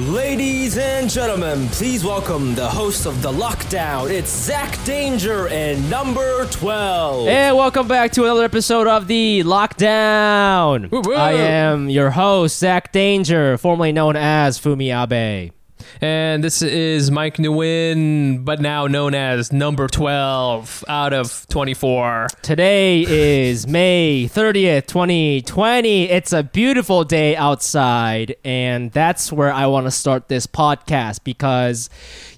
Ladies and gentlemen, please welcome the host of The Lockdown. It's Zach Danger and number 12. And welcome back to another episode of the Lockdown. Woo woo. I am your host, Zach Danger, formerly known as Fumi Abe. And this is Mike Nguyen, but now known as number 12 out of 24. Today is May 30th, 2020. It's a beautiful day outside, and that's where I want to start this podcast because,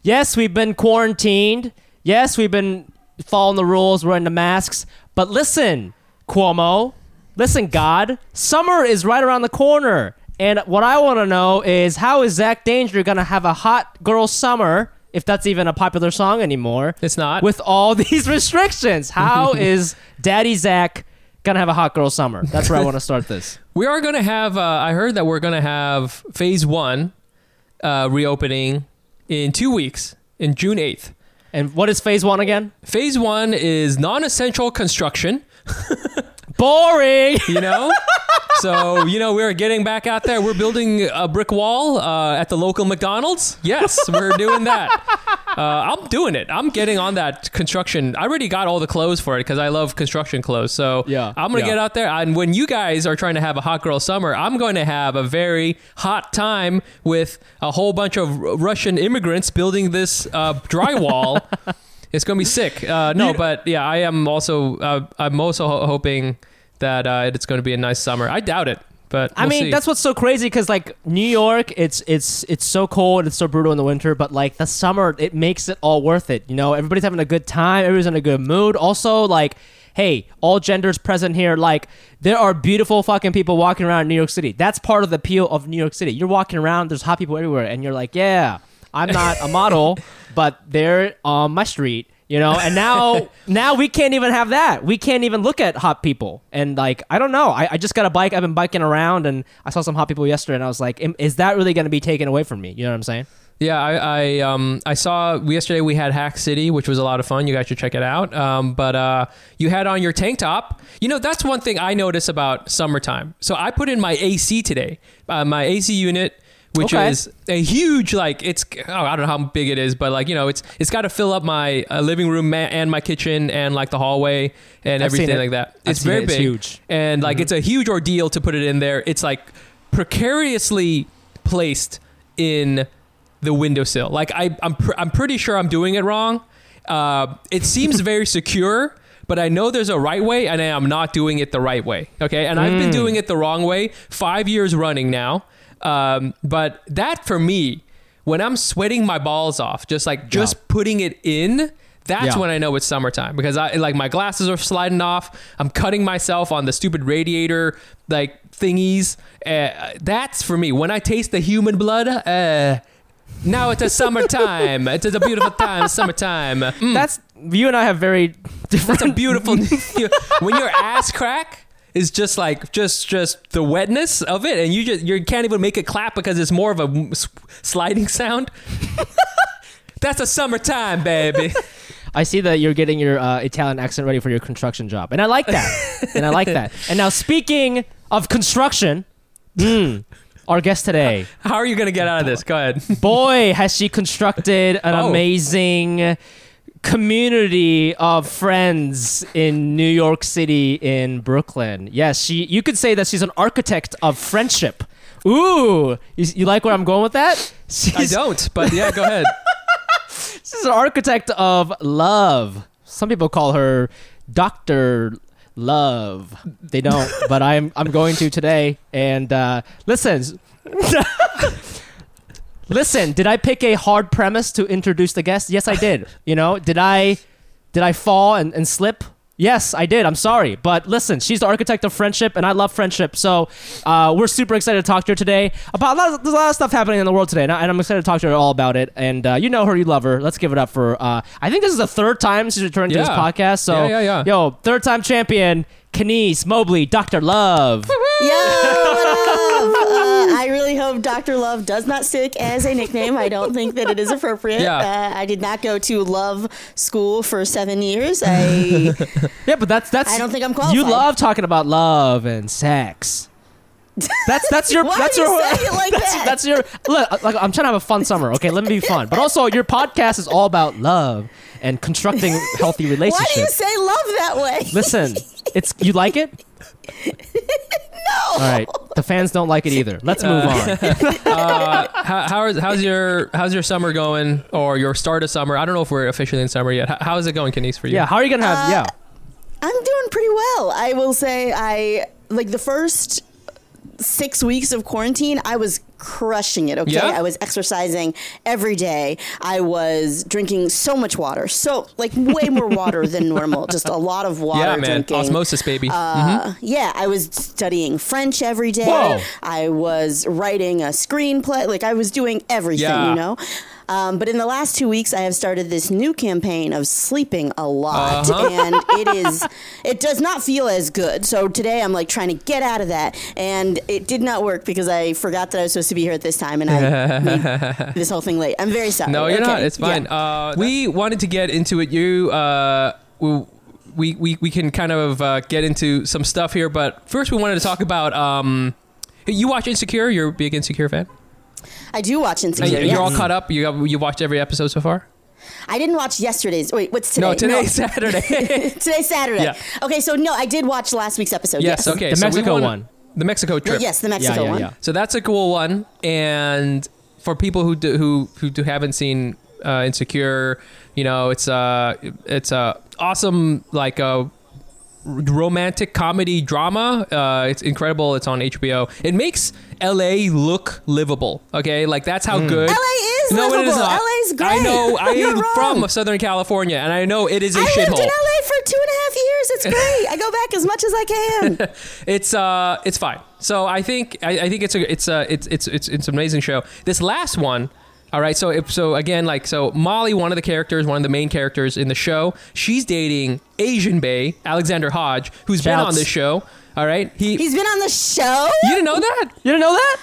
yes, we've been quarantined. Yes, we've been following the rules, wearing the masks. But listen, Cuomo, listen, God, summer is right around the corner. And what I want to know is how is Zach Danger going to have a hot girl summer, if that's even a popular song anymore? It's not. with all these restrictions. How is Daddy Zach gonna have a hot girl summer? That's where I want to start this. We are going to have, uh, I heard that we're going to have phase one uh, reopening in two weeks, in June 8th. And what is phase one again? Phase one is non essential construction, Boring. you know? so, you know, we're getting back out there. We're building a brick wall uh, at the local McDonald's. Yes, we're doing that. Uh, I'm doing it. I'm getting on that construction. I already got all the clothes for it because I love construction clothes. So Yeah, I'm going to yeah. get out there. And when you guys are trying to have a hot girl summer, I'm going to have a very hot time with a whole bunch of R- Russian immigrants building this uh, drywall. it's going to be sick. Uh, no, but yeah, I am also, uh, I'm also ho- hoping that uh, it's going to be a nice summer. I doubt it, but I we'll mean, see. that's what's so crazy because like New York, it's it's it's so cold, it's so brutal in the winter, but like the summer, it makes it all worth it. You know, everybody's having a good time, everybody's in a good mood. Also, like. Hey, all genders present here. Like, there are beautiful fucking people walking around New York City. That's part of the appeal of New York City. You're walking around, there's hot people everywhere, and you're like, yeah, I'm not a model, but they're on my street, you know. And now, now we can't even have that. We can't even look at hot people. And like, I don't know. I, I just got a bike. I've been biking around, and I saw some hot people yesterday, and I was like, is that really going to be taken away from me? You know what I'm saying? Yeah, I, I um I saw yesterday we had Hack City, which was a lot of fun. You guys should check it out. Um, but uh, you had on your tank top. You know, that's one thing I notice about summertime. So I put in my AC today, uh, my AC unit, which Okay. is a huge like it's oh, I don't know how big it is, but like you know it's it's got to fill up my uh, living room and my kitchen and like the hallway and I've everything like that. It's very it. It's big, huge. and like Mhm. it's a huge ordeal to put it in there. It's like precariously placed in the windowsill. Like I, I'm, pr- I'm pretty sure I'm doing it wrong. Uh, it seems very secure, but I know there's a right way, and I am not doing it the right way. Okay, and I've been doing it the wrong way five years running now. Um, but that for me, when I'm sweating my balls off, just like just putting it in. That's Yeah. when I know it's summertime because I like my glasses are sliding off. I'm cutting myself on the stupid radiator like thingies. Uh, that's for me. When I taste the human blood, uh, now it's a summertime. it's a beautiful time, summertime. Mm, That's you and I have very different. that's a beautiful. when your ass crack is just like just just the wetness of it, and you just you can't even make it clap because it's more of a sliding sound. that's a summertime, baby. I see that you're getting your uh, Italian accent ready for your construction job, and I like that. and I like that. And now, speaking of construction, mm, our guest today, How are you gonna get out of this? Go ahead. boy, has she constructed an Oh. amazing community of friends in New York City, in Brooklyn. Yes, she. You could say that she's an architect of friendship. Ooh, you, you like where I'm going with that? I don't, but yeah, go ahead. she's an architect of love. Some people call her Doctor Love. They don't, but I'm I'm going to today. And uh, listen, listen. Did I pick a hard premise to introduce the guest? Yes, I did. You know, did I did I fall and, and slip Yes, I did. I'm sorry. But listen, she's the architect of friendship, and I love friendship. So uh, we're super excited to talk to her today about a lot, of, there's a lot of stuff happening in the world today, and, I, and I'm excited to talk to her all about it. And uh, you know her, you love her. Let's give it up for, uh, I think this is the third time she's returned to this podcast. So, Yeah, yeah, yeah. yo, third time champion, Kenice Mobley, Dr. Love. Yo, what up? Uh, I really hope Dr. Love does not stick as a nickname. I don't think that it is appropriate. Yeah. Uh, I did not go to love school for seven years. I Yeah, but that's that's. I don't think I'm qualified. You love talking about love and sex. That's that's your Why that's you your say it like that's, that? that's your look. Like, I'm trying to have a fun summer. Okay, let me be fun. But also, your podcast is all about love and constructing healthy relationships. Why do you say love that way? Listen, it's you like it. no. All right, the fans don't like it either. Let's move on. Uh, how, how's how's your how's your summer going, or your start of summer? I don't know if we're officially in summer yet. How, how is it going, Kenice, for you? Yeah, how are you gonna have? Uh, yeah, I'm doing pretty well. I will say I like the first six weeks of quarantine, I was crushing it. Okay, Yeah? I was exercising every day. I was drinking so much water, so like way more water than normal. Just a lot of water yeah, man, drinking. osmosis, baby. Uh, Yeah, I was studying French every day. Whoa. I was writing a screenplay. Like I was doing everything, Yeah. you know. Um, but in the last two weeks, I have started this new campaign of sleeping a lot, Uh-huh. and it is it does not feel as good. So today, I'm like trying to get out of that, and it did not work because I forgot that I was supposed to be here at this time, and I made this whole thing late. I'm very sorry. No, you're Okay, not. It's fine. yeah. Uh, we wanted to get into it. You, uh, we, we, we can kind of uh, get into some stuff here, but first we wanted to talk about. Um, you watch Insecure? You're a big Insecure fan. I do watch Insecure. And you're all caught up. You have, you watched every episode so far? I didn't watch yesterday's. Wait, what's today? No, today's Saturday. Today's Saturday. Yeah. Okay, so no, I did watch last week's episode. yes. Yes. Okay. The so Mexico wanna- one. The Mexico trip. Yes, the Mexico yeah, one. yeah. So that's a cool one. And for people who do, who who do, haven't seen uh, Insecure, you know, it's uh it's a awesome like a romantic comedy drama. Uh, it's incredible. It's on HBO. It makes LA look livable. Okay, like that's how good. LA is no, it is livable. not. LA is great. I know. I am wrong. from Southern California, and I know it is a I lived in. LA for two and a half years. It's great. I go back as much as I can. it's uh it's fine. So I think I, I think it's a it's a it's it's it's it's an amazing show. This last one, all right. So if, so again like so Molly, one of the characters, one of the main characters in the show, she's dating Asian Bae Alexander Hodge, who's been on Shouts. this show. All right, he He's been on the show. you didn't know that. You didn't know that?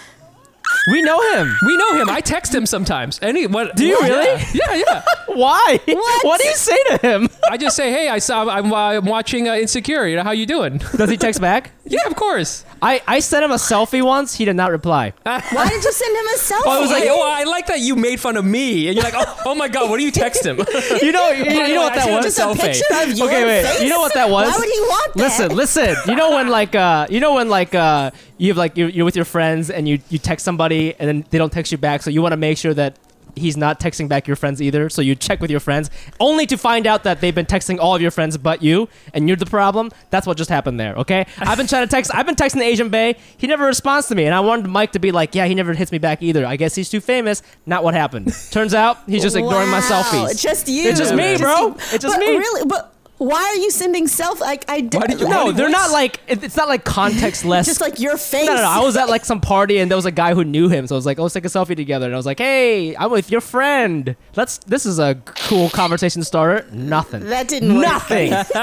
We know him. We know him. I text him sometimes. Any what? Do you Yeah. really? Yeah, yeah. Why? What? what? do you say to him? I just say, hey, I saw. I'm, uh, I'm watching uh, Insecure. You know how you doing? Does he text back? Yeah, of course. I, I sent him a selfie once. He did not reply. Why did you send him a selfie? Oh, I was like, oh, I like that you made fun of me, and you're like, oh, oh my god, what do you text him? You know, you, you know what that was? just a selfie. picture of your Okay, wait. face? You know what that was? Why would he want that? Listen, listen. You know when like uh, you know when like uh, you have like you're, you're with your friends and you you text somebody and then they don't text you back, so you want to make sure that he's not texting back your friends either. So you check with your friends, only to find out that they've been texting all of your friends but you, and you're the problem. That's what just happened there. Okay, I've been trying to text. I've been texting the Asian Bae. He never responds to me, and I wanted Mike to be like, yeah, he never hits me back either. I guess he's too famous. Not what happened. Turns out he's just ignoring my selfies. It's just you. It's just me, bro. It's just but me. Really, but why are you sending self? Like I Why did you- No, they're not like it's not like contextless. Just like your face. no, no, no. I was at like some party and there was a guy who knew him, so I was like, "Oh, let's take a selfie together." And I was like, "Hey, I'm with your friend. Let's. This is a cool conversation starter." Nothing. That didn't. Nothing.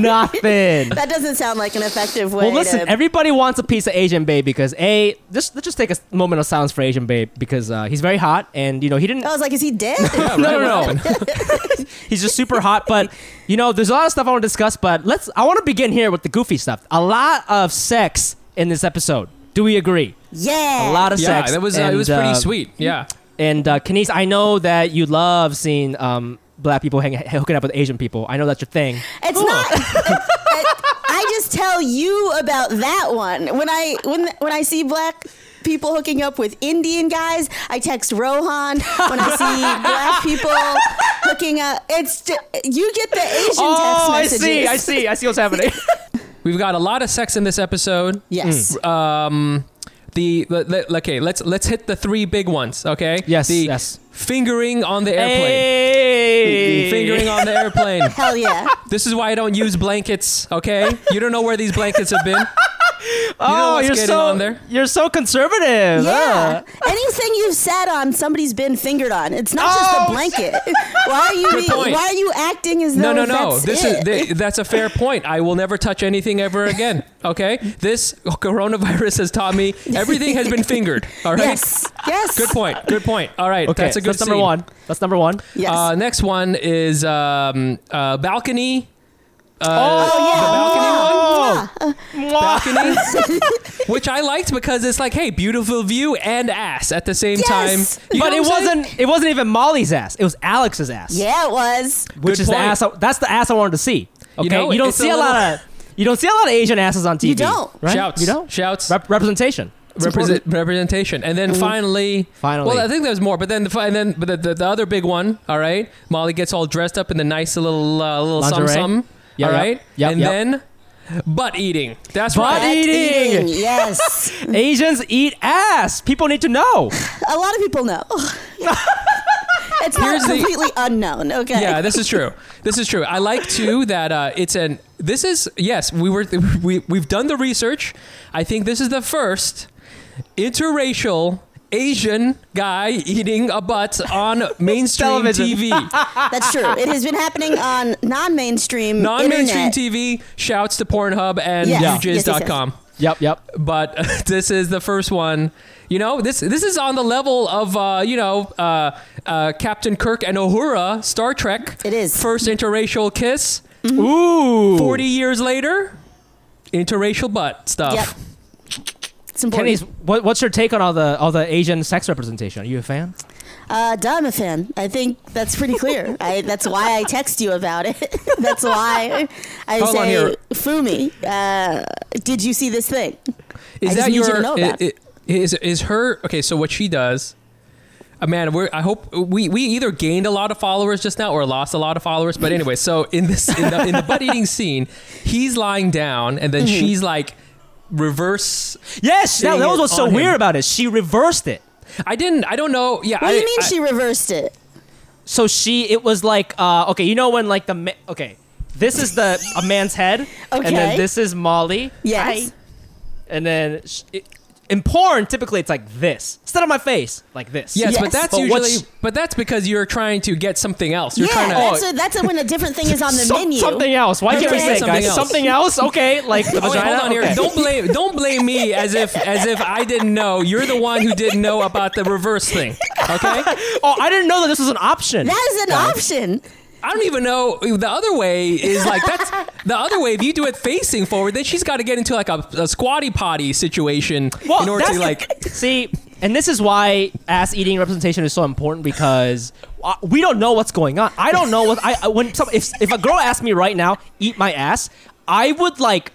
Nothing. That doesn't sound like an effective way. Well, listen. to, Everybody wants a piece of Asian babe because a just let's just take a moment of silence for Asian babe because uh, he's very hot and you know he didn't. I was like, is he dead? Yeah, no, no, no. He's just super hot, but you know, there's a lot of stuff I want to discuss. But let's. I want to begin here with the goofy stuff. A lot of sex in this episode. Do we agree? yeah. A lot of Yeah, sex. that was uh, it was pretty uh, sweet. Yeah. And uh, Kenice, I know that you love seeing um, black people hang, hooking up with Asian people. I know that's your thing. It's not. I, I just tell you about that one. When I when when I see black people hooking up with Indian guys, I text Rohan. When I see black people hooking up, it's ju- you get the Asian Oh, I text messages. see. I see. I see what's happening. We've got a lot of sex in this episode. Yes. Um, the let, let- okay, let's let's hit the three big ones. Okay. Yes, The yes. fingering on the airplane. hey. Fingering on the airplane. Hell yeah. This is why I don't use blankets. Okay, you don't know where these blankets have been. You know oh, you're getting so on there? you're so conservative. Yeah. Uh. Anything you've sat on, somebody's been fingered on. It's not just Oh, a blanket. Why are you? Good. Why are you acting as No, though no, no. that's This it? is th- that's a fair point. I will never touch anything ever again. Okay, this coronavirus has taught me everything has been fingered. All right. yes, yes. Good point. Good point. All right. Okay, that's a good that's number scene. one. That's number one. Yes. Uh, next one is um, uh, balcony. Uh, Oh, the balcony one. balcony, which I liked because it's like, hey, beautiful view and ass at the same Yes. time. You but know it what I'm saying? wasn't. It wasn't even Molly's ass. It was Alex's ass. yeah, it was. which Good is the ass. I, that's the ass I wanted to see. Okay, you, know, don't it's a see a, lot of. You don't see a lot of Asian asses on TV. You don't. Right? Shouts. You don't. Shouts. Rep- representation. Represent, representation, and then finally, Finally. well, I think there's more, but then the fi- and then but the, the, the other big one, all right, Molly gets all dressed up in the nice little uh, little some Lingerie. some, Yep, all yep, right, and yep. then butt eating. That's Butt right. Butt eating. Yes. Asians eat ass. People need to know. A lot of people know. it's not Here's the- completely unknown. Okay. Yeah, this is true. This is true. I like too that uh, it's an. This is yes. We were we we've done the research. I think this is the first interracial Asian guy eating a butt on mainstream TV. That's true. It has been happening on non-mainstream Non-mainstream internet. TV. Shouts to Pornhub and Yes. yeah. Yes, yes, yes. Yep. Yep. But this is the first one. You know, this this is on the level of uh, you know uh, uh, Captain Kirk and Uhura, Star Trek. It is. first interracial kiss. Ooh. Forty years later, interracial butt stuff. Yep. It's important. Kenice. What, what's your take on all the all the Asian sex representation? Are you a fan? Uh, duh, I'm a fan. I think that's pretty clear. I, that's why I text you about it. that's why I Hold say. Fumi, uh, did you see this thing? Is I that you your? to know about i- i- is is her? Okay, so what she does. Uh, man, we're, I hope we, we either gained a lot of followers just now or lost a lot of followers. But anyway, so in this in the, in the butt eating scene, he's lying down and then Mm-hmm. she's like reverse. Yes. that, that was what's so him. weird about it. She reversed it. I didn't. I don't know. Yeah. What I, do you mean I- she reversed it? So she. It was like. Uh, okay. You know when like the. Ma- okay. This is the a man's head. okay. And then this is Molly. Yes. And then sh- it, in porn, typically it's like this instead of my face, like this. Yes, Yes. but that's But what's- usually. But that's because you're trying to get something else. You're yeah, trying to. that's, oh. a, that's a, when a different thing is on the Some- menu. Something else. Why can't we Okay. say it, Something guys? else. Something else? Okay, like the Oh, wait, vagina. hold on here. Okay. Don't blame don't blame me as if as if I didn't know. You're the one who didn't know about the reverse thing. Okay? Oh, I didn't know that this was an option. That is an option. I don't even know the other way is like that's the other way. If you do it facing forward, then she's got to get into like a, a squatty potty situation well, in order to like. see, and this is why ass eating representation is so important because uh, we don't know what's going on. I don't know what I I- when some if if a girl asked me right now eat my ass, I would like.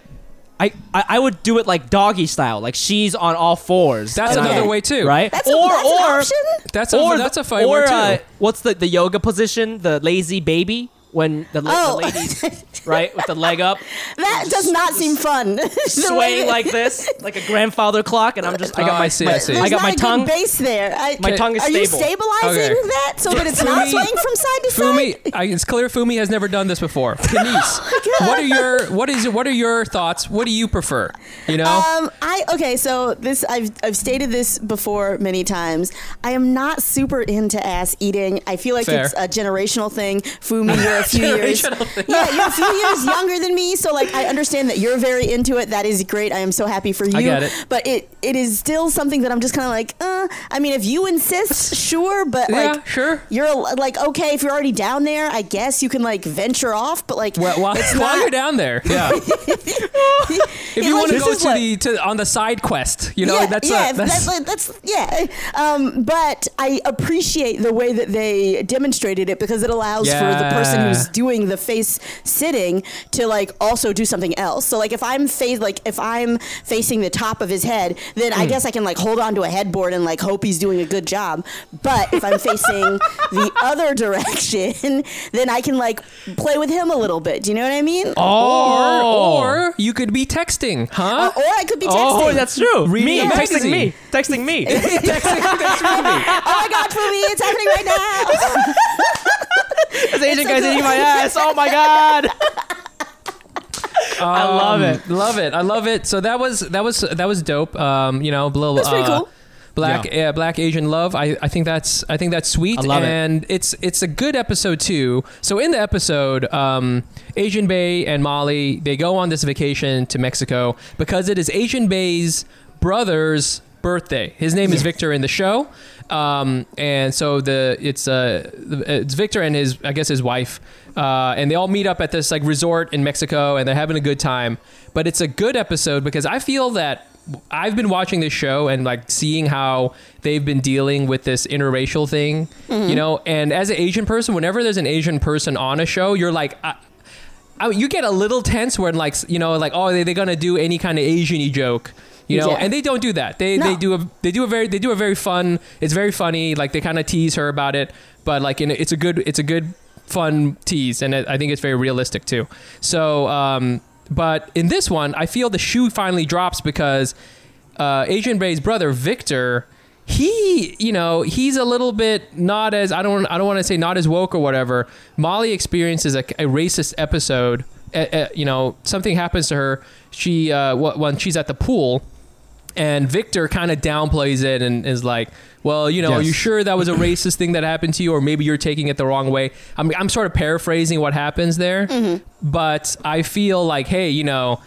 I, I, I would do it like doggy style, like she's on all fours. That's And another I- way too, right? That's, a, that's an option. That's a or that's a fine or, word too. uh, what's the the yoga position? The lazy baby when the, la- Oh. the ladies right with the leg up, That does not seem fun. The swaying like this, like a grandfather clock, and I'm just I Oh, got my I see, I see. I got not my a tongue. base there. I, My tongue is Are you stable. stabilizing Okay. that so that it's not swaying from side to side? Fumi, it's clear Fumi has never done this before. Kenice, what are your what is what are your thoughts? What do you prefer? You know, Um, I okay. So this I've I've stated this before many times. I am not super into ass eating. I feel like Fair. it's a generational thing. Fumi, you're a few years. Yeah, you're a few years younger than me. So like, I understand that you're very into it. That is great. I am so happy for you. I get it. But it it is still something that I'm just kind of like. Uh, I mean, if you insist, sure. But Yeah, like, sure. You're like okay if you're already down there. I guess you can like venture off. But like, Well, while, it's while not- you're down there, yeah. if you like, want to go to the to on the side quest, you know yeah, that's yeah, a, that's, that- that's yeah. Um, but I appreciate the way that they demonstrated it because it allows for the person Yeah. Who's doing the face sitting to like also do something else. So like if I'm face like if I'm facing the top of his head, then Hmm. I guess I can like hold onto a headboard and like hope he's doing a good job. But if I'm facing the other direction, then I can like play with him a little bit. Do you know what I mean? Oh, or or you could be texting, huh? Uh, or I could be texting. oh, that's true. Reading me a texting me, texting me. texting, texting me. oh my god, for me, it's happening right now. It's Asian guy's a- eating my ass. Oh my god. I love Um, it. Love it. I love it. So that was that was that was dope. Um, you know, little That's pretty uh, cool. Black Yeah. uh, black Asian love. I, I think that's I think that's sweet. I love it. and it's it's a good episode too. So in the episode, um, Asian Bae and Molly they go on this vacation to Mexico because it is Asian Bae's brother's birthday. His name is Victor in the show. Um, and so the it's uh it's Victor and his I guess his wife uh, and they all meet up at this like resort in Mexico and they're having a good time. But it's a good episode because I feel that I've been watching this show and like seeing how they've been dealing with this interracial thing, you know. And as an Asian person, whenever there's an Asian person on a show, you're like. I, I, you get a little tense when like you know like oh they they're gonna do any kind of Asian-y joke you know? Yeah. and they don't do that. They they do a they do a very they do a very fun it's very funny like they kind of tease her about it but like in, it's a good it's a good fun tease and it, I think it's very realistic too. So um but in this one I feel the shoe finally drops because uh, Asian Bae's brother Victor he you know he's a little bit not as I don't I don't want to say not as woke or whatever. Molly experiences a, a racist episode uh, uh, you know something happens to her. She uh, wh- when she's at the pool and Victor kind of downplays it and is like, "Well, you know, are you sure that was a racist thing that happened to you, or maybe you're taking it the wrong way?" I'm I'm sort of paraphrasing what happens there, but I feel like, hey, you know,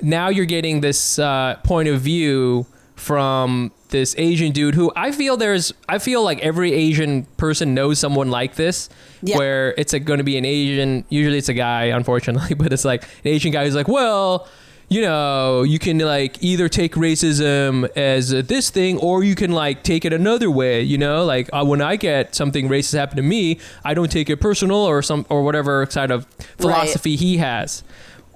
now you're getting this uh, point of view from this Asian dude who I feel there's I feel like every Asian person knows someone like this Yeah. where it's going to be an Asian usually it's a guy unfortunately but it's like an Asian guy who's like well you know you can like either take racism as uh, this thing or you can like take it another way you know like uh, when I get something racist happen to me I don't take it personal or some or whatever side of philosophy he has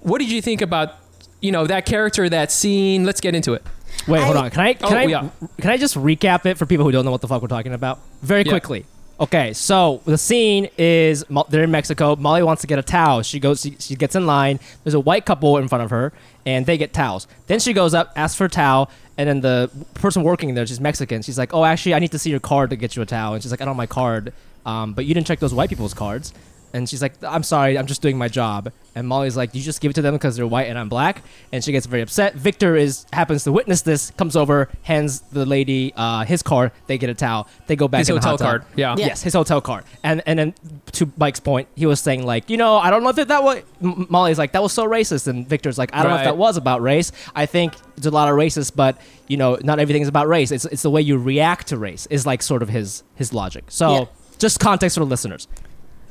what did you think about you know that character that scene let's get into it Wait, hold on. Can I can Oh, I yeah. can I just recap it for people who don't know what the fuck we're talking about very Yeah. quickly? Okay, so the scene is they're in Mexico. Molly wants to get a towel. She goes, she, she gets in line. There's a white couple in front of her, and they get towels. Then she goes up, asks for a towel, and then the person working there, she's Mexican. She's like, "Oh, actually, I need to see your card to get you a towel." And she's like, "I don't have my card, um, but you didn't check those white people's cards." And she's like, I'm sorry, I'm just doing my job. And Molly's like, you just give it to them because they're white and I'm black. And she gets very upset. Victor is happens to witness this, comes over, hands the lady uh, his card. They get a towel. They go back His in the hotel hot card, yeah. Yeah. Yes, his hotel card. And and then to Mike's point, he was saying like, you know, I don't know if it, that was. M- Molly's like, that was so racist. And Victor's like, I don't know if that was about race. I think it's a lot of racist, but you know, not everything is about race. It's it's the way you react to race is like sort of his his logic. So Yeah. just context for the listeners.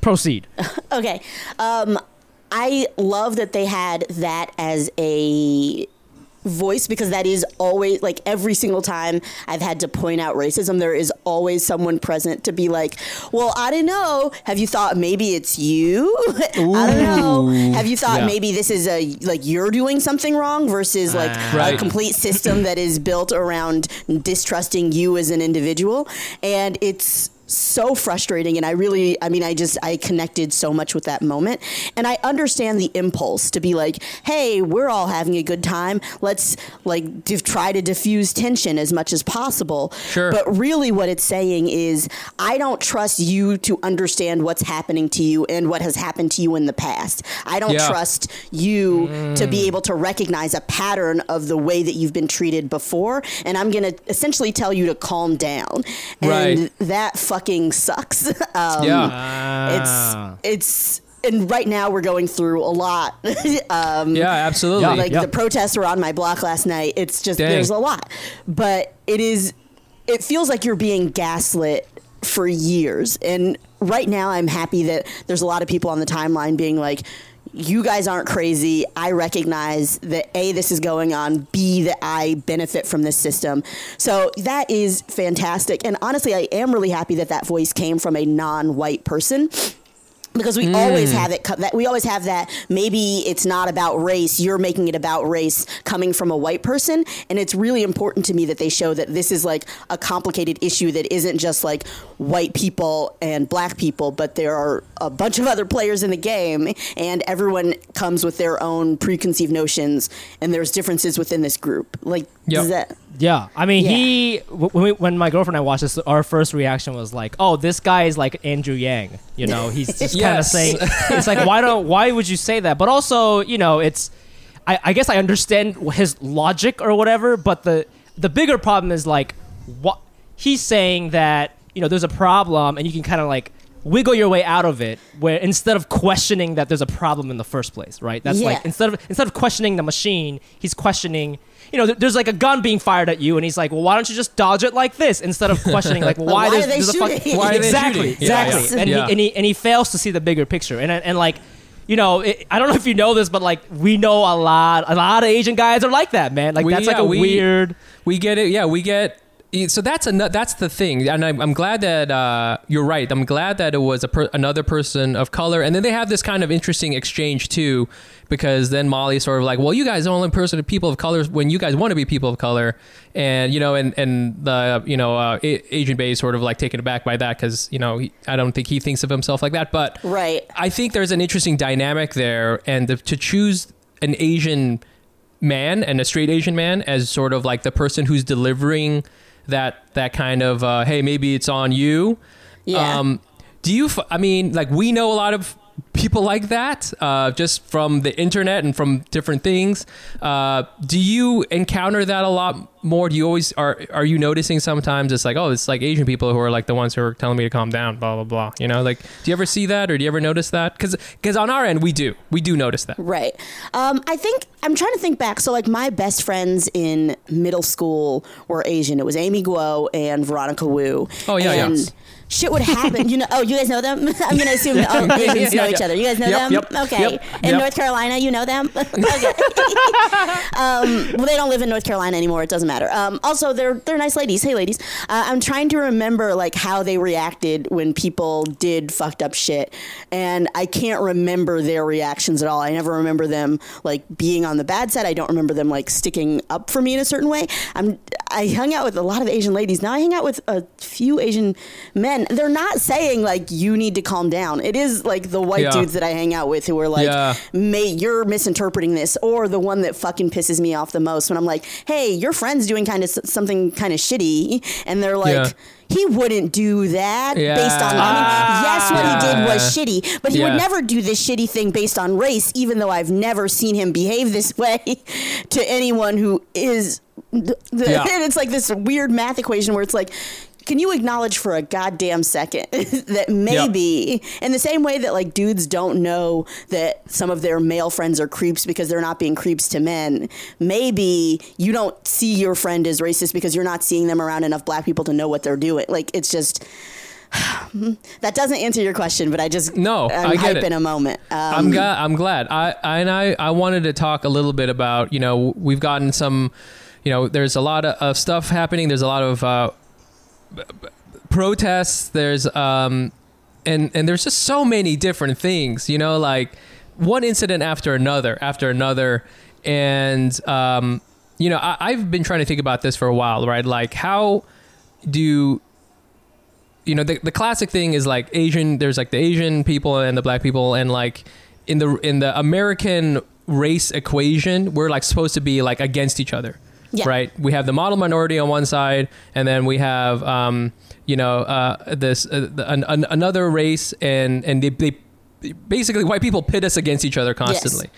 Proceed. Okay. Um, I love that they had that as a voice because that is always like every single time I've had to point out racism, there is always someone present to be like, "Well, I don't know. Have you thought maybe it's you? I don't know. Have you thought Yeah. maybe this is a like you're doing something wrong versus like a Right. complete system that is built around distrusting you as an individual?" And it's so frustrating and i really i mean i just i connected so much with that moment. And i understand the impulse to be like hey we're all having a good time. Let's like try to diffuse tension as much as possible. Sure. but really what it's saying is i don't trust you to understand what's happening to you and what has happened to you in the past. I don't Yeah. trust you to be mm. able to recognize a pattern of the way that you've been treated before. And i'm going to essentially tell you to calm down. And Right. that fucking sucks. um, yeah It's it's and right now we're going through a lot. um, yeah absolutely Yeah, like yeah. the protests were on my block last night. It's just Dang. there's a lot, but it is. It feels like you're being gaslit for years, and right now I'm happy that there's a lot of people on the timeline being like. You guys aren't crazy. I recognize that A, this is going on, B, that I benefit from this system. So that is fantastic. And honestly, I am really happy that that voice came from a non white person because we always hmm. have it that we always have that maybe it's not about race you're making it about race coming from a white person. And it's really important to me that they show that this is like a complicated issue that isn't just like white people and black people but there are a bunch of other players in the game and everyone comes with their own preconceived notions and there's differences within this group. Like Yep. Does that- Yeah, I mean, Yeah. he w- when, we, when my girlfriend and I watched this, our first reaction was like, "Oh, this guy is like Andrew Yang." You know, he's just kind of Yes. saying, "It's like why don't why would you say that?" But also, you know, it's I, I guess I understand his logic or whatever, but the the bigger problem is like what he's saying that you know there's a problem and you can kind of like wiggle your way out of it where instead of questioning that there's a problem in the first place right that's Yeah. like instead of instead of questioning the machine he's questioning you know there's like a gun being fired at you and he's like well why don't you just dodge it like this instead of questioning like well, why, why there's, are they there's a fuck- shooting? Why are they exactly shooting? Yeah, exactly yeah. and, Yeah. He, and he and he fails to see the bigger picture and and like you know, it, I don't know if you know this, but like we know a lot, a lot of Asian guys are like that, man. Like We- that's like a we- weird. We get it. Yeah, we get. So that's a that's the thing, and I'm, I'm glad that uh, you're right. I'm glad that it was a per, another person of color, and then they have this kind of interesting exchange too, because then Molly's sort of like, "Well, you guys are the only person of people of color when you guys want to be people of color," and you know, and and the you know uh, Asian Bae is sort of like taken aback by that because you know he, I don't think he thinks of himself like that, but Right. I think there's an interesting dynamic there, and the, to choose an Asian man and a straight Asian man as sort of like the person who's delivering that that kind of uh, hey maybe it's on you. Yeah. Um, do you? I mean, like we know a lot of people like that uh, just from the internet and from different things. Uh, do you encounter that a lot more? Do you always are? Are you noticing sometimes it's like oh it's like Asian people who are like the ones who are telling me to calm down, blah blah blah. You know, like do you ever see that or do you ever notice that? Because because on our end we do we do notice that. Right. Um, I think I'm trying to think back. So, like, my best friends in middle school were Asian. It was Amy Guo and Veronica Wu. Oh, yeah, yeah. Shit would happen. You know. Oh, you guys know them. I'm gonna assume all Asians know Yeah, each yeah. other. You guys know Yep, them. yep, okay. yep, In. North Carolina, you know them. okay. um, well, they don't live in North Carolina anymore. It doesn't matter. Um, also, they're they're nice ladies. Hey, ladies. Uh, I'm trying to remember like how they reacted when people did fucked up shit, and I can't remember their reactions at all. I never remember them like being on the bad side. I don't remember them like sticking up for me in a certain way. I'm I hung out with a lot of Asian ladies. Now I hang out with a few Asian men. They're not saying like you need to calm down. It is like the white Yeah. dudes that I hang out with who are like, Yeah. mate, you're misinterpreting this, or the one that fucking pisses me off the most when I'm like, hey, your friend's doing kind of something kind of shitty, and they're like. Yeah. He wouldn't do that Yeah. based on. I mean, yes, what he did was shitty, but he Yeah. would never do this shitty thing based on race. Even though I've never seen him behave this way to anyone who is. The, Yeah. It's like this weird math equation where it's like, can you acknowledge for a goddamn second that maybe in the same way that like dudes don't know that some of their male friends are creeps because they're not being creeps to men, maybe you don't see your friend as racist because you're not seeing them around enough black people to know what they're doing. Like it's just that doesn't answer your question, but I just No, I'm I get hype it. in a moment. Um, I'm glad. I'm glad. I, I and I I wanted to talk a little bit about you know we've gotten some you know there's a lot of, of stuff happening. There's a lot of uh, protests. There's um and and there's just so many different things. You know, like one incident after another after another, and um you know I, I've been trying to think about this for a while, right? Like how do you know the, the classic thing is like asian there's like the asian people and the black people and like in the in the american race equation we're like supposed to be like against each other Yeah. right? We have the model minority on one side and then we have um you know uh this uh, the, an, an, another race and and they, they basically white people pit us against each other constantly.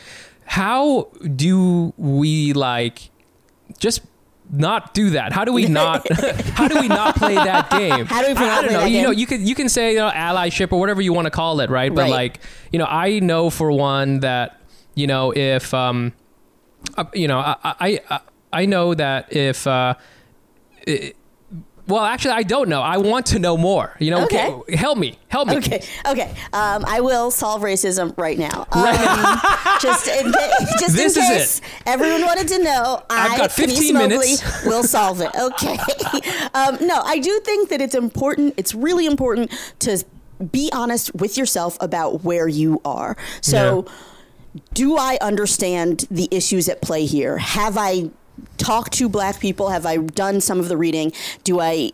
How do we like just not do that? How do we not how do we not play that game? How do we I, I don't play know. you know you can you can say you know allyship or whatever you want to call it right? But Right. like you know i know for one that you know if um uh, you know i i i, I know that if uh it, well actually i don't know i want to know more you know Okay. help me help me Okay, okay. Um, I will solve racism right now. Um, just in, ca- just This in is case everyone wanted to know, I've I, got Kenice 15 Mobley, minutes. will solve it. Okay. Um, no, I do think that it's important. It's really important to be honest with yourself about where you are. So. do I understand the issues at play here? Have I talked to black people? Have I done some of the reading? Do I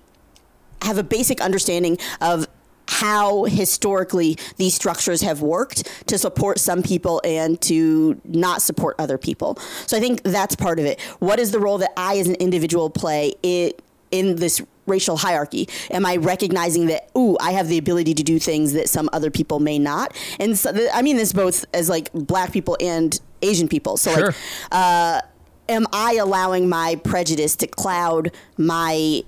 have a basic understanding of how historically these structures have worked to support some people and to not support other people. So I think that's part of it. What is the role that I as an individual play it in this racial hierarchy? Am I recognizing that, ooh, I have the ability to do things that some other people may not? And so, I mean this both as like black people and Asian people. So Sure. like, uh, am I allowing my prejudice to cloud my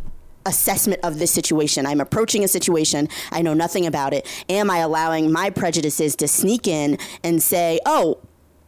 assessment of this situation? I'm approaching a situation, I know nothing about it. Am I allowing my prejudices to sneak in and say, oh,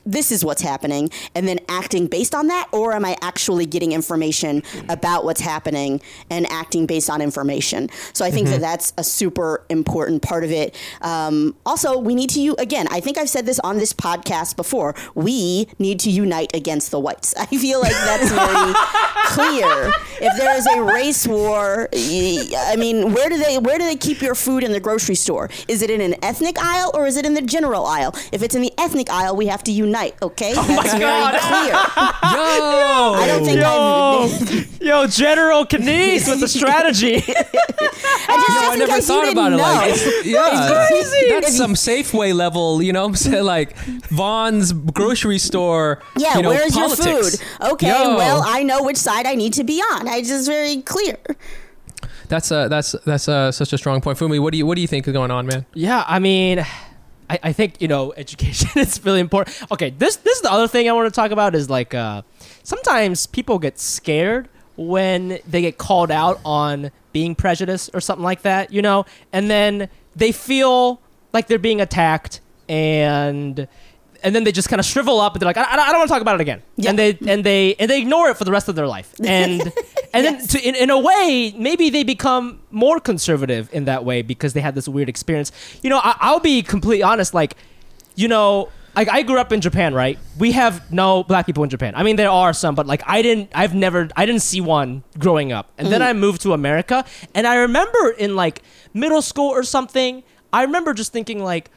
this is what's happening, and then acting based on that? Or am I actually getting information about what's happening and acting based on information? So I think that that's a super important part of it. Um, also, we need to, u- again, I think I've said this on this podcast before, we need to unite against the whites. I feel like that's very clear. If there is a race war, i mean, where do they where do they keep your food in the grocery store? Is it in an ethnic aisle or is it in the general aisle? If it's in the ethnic aisle, we have to unite. Okay, that's very clear. Yo, I don't think Yo, I've. yo, General Kenice with the strategy. I just, No, just I never thought didn't about it. know. Like, it's, yeah, crazy. That's some Safeway level, you know. Say like Vons grocery store. yeah, you know, where's politics. your food? Okay, Yo. well, I know which side I need to be on. I just very clear. that's uh, that's that's uh, such a strong point. Fumi, what do you what do you think is going on, man? Yeah, I mean, I, I think you know education is really important. Okay, this this is the other thing I want to talk about is like uh, sometimes people get scared when they get called out on being prejudiced or something like that, you know, and then they feel like they're being attacked and. And then they just kind of shrivel up, and they're like, "I, I don't want to talk about it again." Yeah. And they and they and they ignore it for the rest of their life. And and then to, in, in a way, maybe they become more conservative in that way because they had this weird experience. You know, I, I'll be completely honest. Like, you know, like I grew up in Japan, right? We have no black people in Japan. I mean, there are some, but like I didn't, I've never, I didn't see one growing up. And then mm-hmm. I moved to America, and I remember in like middle school or something, I remember just thinking like,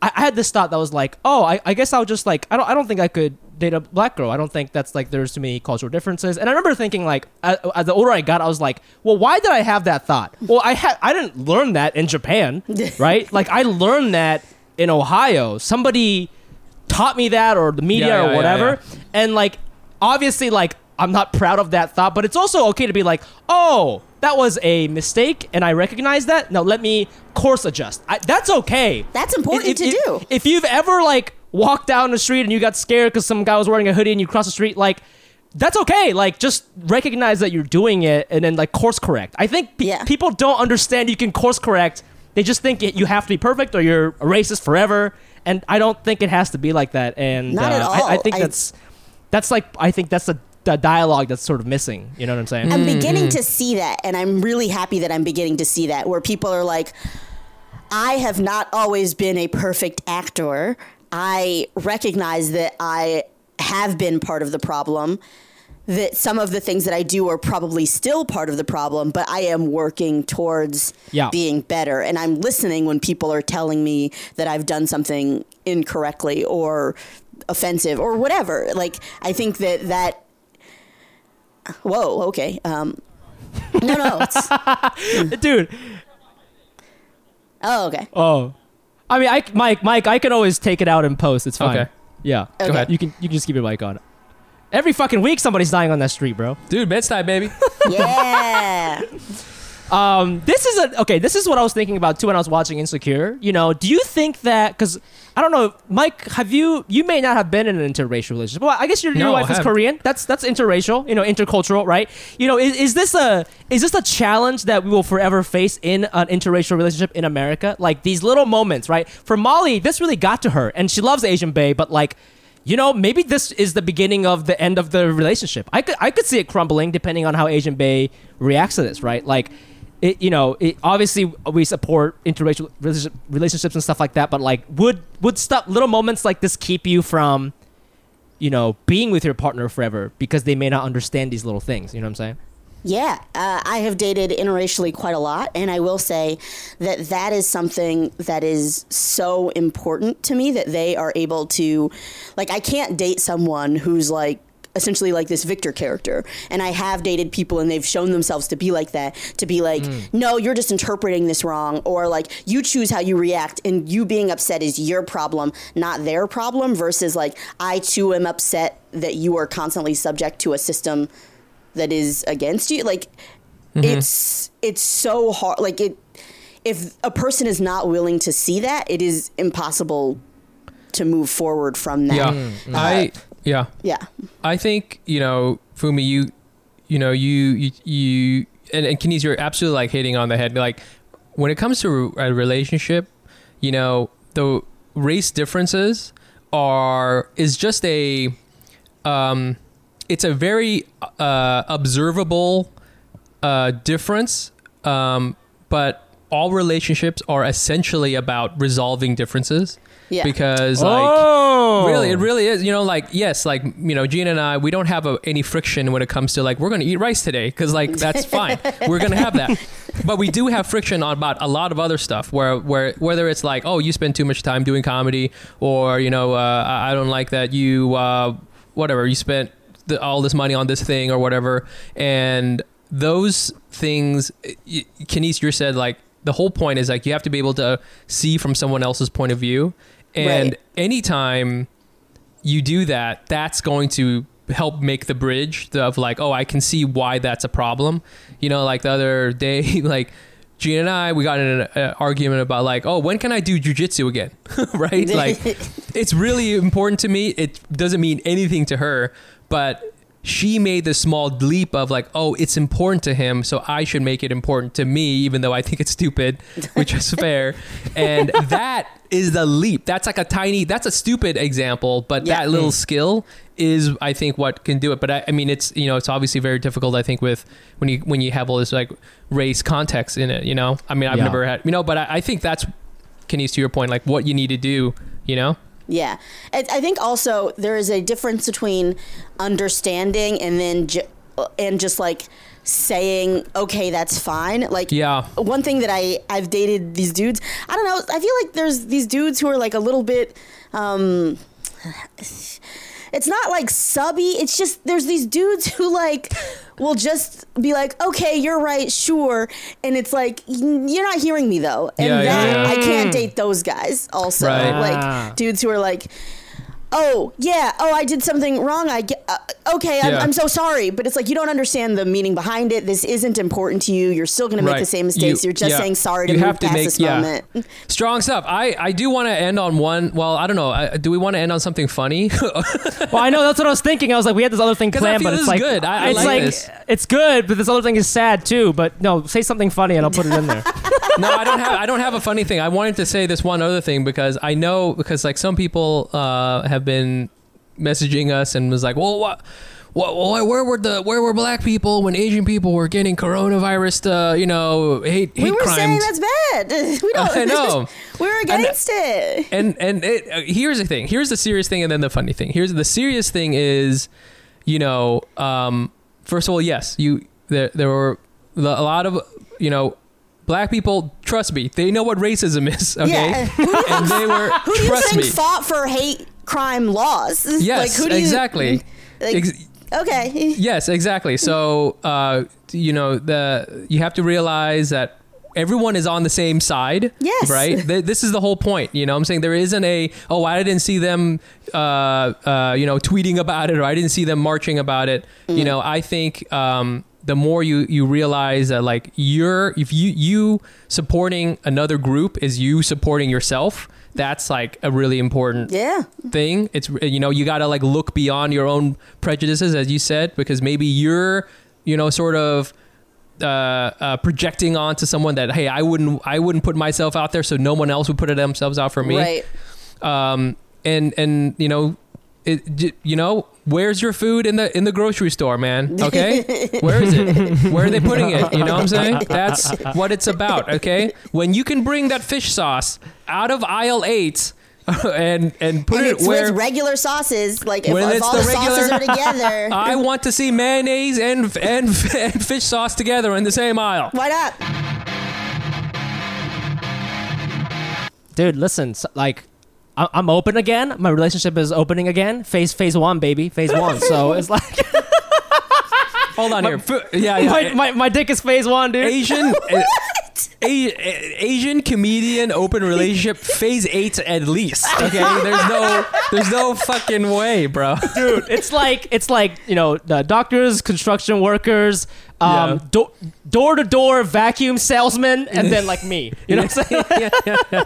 I, I had this thought that was like, oh, I, I guess I'll just like, I don't, I don't think I could date a black girl. I don't think that's like there's too many cultural differences. And I remember thinking like, as, as the older I got, I was like, well, why did I have that thought? Well, I had, I didn't learn that in Japan, right? like I learned that in Ohio. Somebody taught me that, or the media, Yeah, yeah, or whatever. yeah. And like, obviously, like I'm not proud of that thought, but it's also okay to be like, oh, that was a mistake, and I recognize that. Now let me course adjust. I, that's okay. That's important to do. If you've ever like walked down the street and you got scared because some guy was wearing a hoodie and you cross the street, like that's okay. Like just recognize that you're doing it and then like course correct. I think pe- Yeah. people don't understand you can course correct. They just think it, you have to be perfect or you're a racist forever. And I don't think it has to be like that. And Not uh, at I, I think I- that's that's like I think that's the, the dialogue that's sort of missing. You know what I'm saying? I'm beginning to see that, and I'm really happy that I'm beginning to see that, where people are like, I have not always been a perfect actor. I recognize that I have been part of the problem. That some of the things that I do are probably still part of the problem, but I am working towards Yeah. being better. And I'm listening when people are telling me that I've done something incorrectly or offensive or whatever. Like, I think that that Whoa, okay. Um, no, no. Dude, oh, okay. Oh, I mean, I Mike, Mike, I can always take it out in post. It's fine. Okay. Yeah. Go ahead. You can you can just keep your mic on. Every fucking week, somebody's dying on that street, bro. Dude, Bed-Stuy, baby. Yeah. Um, this is a okay. This is what I was thinking about too when I was watching Insecure. You know, do you think that because I don't know, Mike, have you? You may not have been in an interracial relationship. Well, I guess your, your No, wife is. Korean. That's that's interracial. You know, intercultural, right? You know, is, is this a is this a challenge that we will forever face in an interracial relationship in America? Like these little moments, right? For Molly, this really got to her, and she loves Asian Bae, but like. You know, maybe this is the beginning of the end of the relationship. I could, I could see it crumbling depending on how Asian Bae reacts to this, right? Like, it, you know, it, obviously we support interracial relationships and stuff like that, but like, would would stuff little moments like this keep you from, you know, being with your partner forever because they may not understand these little things? You know what I'm saying? Yeah, uh, I have dated interracially quite a lot, and I will say that that is something that is so important to me that they are able to, like, I can't date someone who's like essentially like this victor character. And i have dated people and they've shown themselves to be like that to be like mm. no you're just interpreting this wrong. Or like you choose how you react and you being upset is your problem not their problem versus like i too am upset that you are constantly subject to a system that is against you. Like mm-hmm. it's it's so hard like it if a person is not willing to see that it is impossible to move forward from that. Yeah, mm. I yeah. yeah I think you know, Fumi, you, you know, you, you, you and, and Kenice, you're absolutely like hitting on the head. Like when it comes to a relationship, you know, the race differences are is just a, um, it's a very uh, observable uh, difference, um, but all relationships are essentially about resolving differences. Yeah. Because like oh, Really, it really is. You know, like yes, like you know, Gina and I, we don't have a, any friction when it comes to like we're going to eat rice today because like that's fine. We're going to have that, but we do have friction on about a lot of other stuff where where whether it's like oh you spend too much time doing comedy or you know uh, I I don't like that you uh, whatever you spent the, all this money on this thing or whatever, and those things, y- Kenice, you said like the whole point is like you have to be able to see from someone else's point of view and Right. anytime you do that, that's going to help make the bridge of like, oh, I can see why that's a problem. You know, like the other day, like Gina and I, we got in an uh, argument about like, oh, when can I do jujitsu again? right? Like, it's really important to me. It doesn't mean anything to her, but she made the small leap of like, oh, it's important to him, so I should make it important to me, even though I think it's stupid, which is fair. And that is the leap. That's like a tiny, that's a stupid example, but Yeah. that little mm. skill is, I think, what can do it. But I, I mean, it's you know, it's obviously very difficult. I think with when you when you have all this like race context in it. You know, I mean, I've Yeah. never had, you know, but I, I think that's, Kenice, to your point, like what you need to do. You know, Yeah, I I think also there is a difference between understanding and then ju- and just like saying okay that's fine like Yeah. one thing that i i've dated these dudes i don't know i feel like there's these dudes who are like a little bit um it's not like subby. It's just there's these dudes who like will just be like okay you're right sure. And it's like you're not hearing me though. And Yeah, yeah, that yeah. i can't date those guys also. Right. Ah. like dudes who are like oh yeah. Oh i did something wrong. I get uh, okay I'm, Yeah. I'm so sorry but it's like you don't understand the meaning behind it this isn't important to you you're still going to make Right. the same mistakes You- you, are just yeah. saying sorry to You move have to past make- this yeah. moment strong stuff. I I do want to end on one. Well, I don't know. I, do we want to end on something funny? Well, I know that's what I was thinking. I was like, we had this other thing 'Cause I planned, feel but this it's is like good. I- I it's like like this. it's good, but this other thing is sad too. But no, say something funny and I'll put it in there. no, I don't have. I don't have a funny thing. I wanted to say this one other thing because I know because like some people uh, have been messaging us and was like, well, what. What, what, where were the where were black people when Asian people were getting coronavirus? Uh, you know, hate hate we were crimes. saying that's bad we don't I know. we were against it and and it, uh, here's the thing. Here's the serious thing, and then the funny thing. Here's the serious thing is, you know, um, first of all, yes, you there there were a lot of you know black people. Trust me, they know what racism is. Okay, Yeah. Who do you and they were who do you trust think me. fought for hate crime laws Yes, like who do you exactly. like, Ex- okay Yes, exactly. So, uh, you know, the you have to realize that everyone is on the same side. Yes. Right. Th- this is the whole point. You know, what I'm saying there isn't a oh I didn't see them, uh, uh, you know, tweeting about it or I didn't see them marching about it. You know, I think. Um, the more you you realize that like you're if you you supporting another group is you supporting yourself that's like a really important yeah thing. It's you know you got to like look beyond your own prejudices, as you said, because maybe you're you know sort of uh, uh, projecting onto someone that hey I wouldn't I wouldn't put myself out there, so no one else would put themselves out for me. right Um, and and you know. It, you know, where's your food in the in the grocery store, man? Okay, where is it? Where are they putting it? You know what I'm saying? That's what it's about. Okay, when you can bring that fish sauce out of aisle eight and and put and it it's where with regular sauces like if, When if it's all the the, sauces are together I want to see mayonnaise and and and fish sauce together in the same aisle. why not Dude, listen, s- like I- I'm open again. My relationship is opening again. Phase phase one, baby. Phase one. So it's like Hold on here. F- Yeah, yeah. my, my, my dick is phase one, dude. Asian. uh, A- A- Asian comedian open relationship phase eight at least. Okay, there's no, there's no fucking way, bro. dude. It's like it's like you know the doctors, construction workers, um, Yeah. do- door-to-door vacuum salesman, and then like me. You know what I'm saying? yeah, yeah, yeah.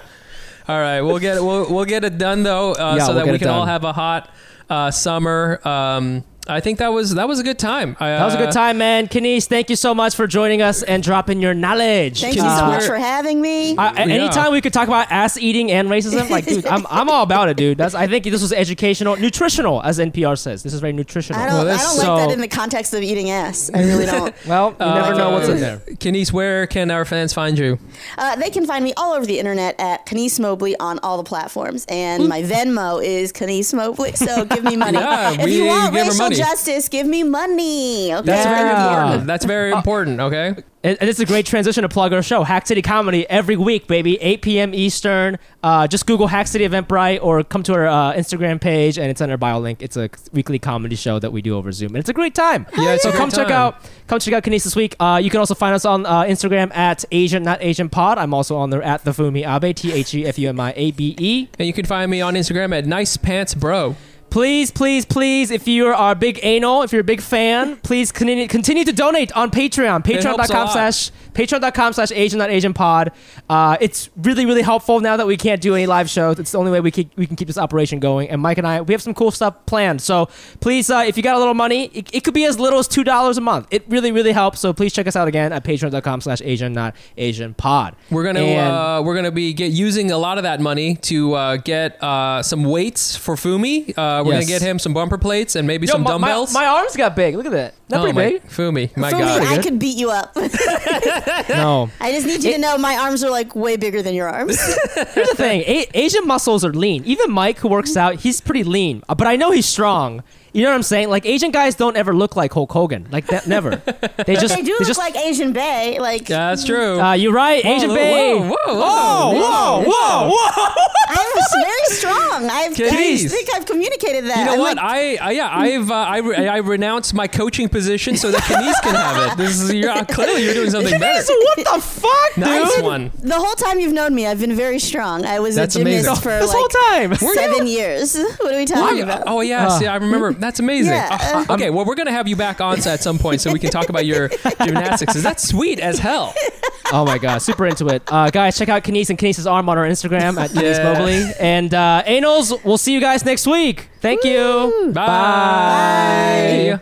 All right, we'll get we'll we'll get it done though, uh, Yeah, so we'll that we it can all have a hot uh, summer. Um, I think that was that was a good time. I, That was a uh, good time, man. Kenice, thank you so much for joining us and dropping your knowledge. Thank you so much for having me. I, a- Yeah. anytime we could talk about ass eating and racism, like, dude, I'm, I'm all about it, dude. That's I think this was educational, nutritional, as NPR says. This is very nutritional. I don't, Well, I don't like so- that in the context of eating ass. I really don't. well, you never know what's in there. Kenice, where can our fans find you? Uh, they can find me all over the internet at Kenice Mobley on all the platforms, and my Venmo is Kenice Mobley. So give me money. Yeah, if we you want give her racial money. Justice, give me money. Okay, That's very Yeah. Uh, important. That's very important. Okay. And, and it's a great transition to plug our show, Hack City Comedy, every week, baby, 8 p.m. Eastern. Uh, just Google Hack City Eventbrite or come to our uh, Instagram page, and it's on our bio link. It's a weekly comedy show that we do over Zoom, and it's a great time. Yeah, it's a so great come check time. out come check out Kenice this week. Uh, you can also find us on uh, Instagram at Asian Not Asian Pod. I'm also on there at the Fumi Abe T H E F U M I A B E. And you can find me on Instagram at nice pants bro. Please, please, please, if you are a big anal, if you're a big fan, please continue, continue to donate on Patreon. Patreon.com slash patreon.com slash Asian not Asian pod. Uh, it's really, really helpful now that we can't do any live shows. It's the only way we can, we can keep this operation going. And Mike and I, we have some cool stuff planned. So please, uh, if you got a little money, it, it could be as little as $2 a month. It really, really helps. So please check us out again at patreon.com slash Asian not Asian pod. We're gonna uh, we're gonna be get using a lot of that money to uh, get uh, some weights for Fumi. Uh, we're Yes. gonna get him some bumper plates and maybe Yo, some my- my- dumbbells. My, arms got big. Look at that. Not oh, pretty my, big. Fumi, my For me, God. I could beat you up. No. I just need you to know my arms are like way bigger than your arms. Here's the thing: A- Asian muscles are lean. Even Mike, who works out, he's pretty lean. Uh, But I know he's strong. You know what I'm saying? Like Asian guys don't ever look like Hulk Hogan. Like that, never. They just they do they look just. like Asian Bae. Like Yeah, that's true. uh, you're right, Asian whoa, Bae. whoa, whoa, whoa, whoa, whoa, whoa. I'm very strong. I've, I think I've communicated that. You know I'm what? like- I, I yeah, I've uh, I, re- I renounced my coaching position so that Kenice can have it. This is you're, uh, clearly you're doing something better. What the fuck, dude? Nice one. the whole time you've known me, I've been very strong. I was That's a gymnast amazing. for this like whole time. seven years. What are we talking Oh, about? oh yeah, see, I remember. That's amazing. Yeah. Uh, okay, well, we're gonna have you back on at some point so we can talk about your gymnastics. Is that sweet as hell? Oh my god, super into it. Uh, guys, check out Kenice and Kenice's arm on our Instagram at Kenice Yeah. Mobley. And uh, Anals, we'll see you guys next week. Thank you. Bye.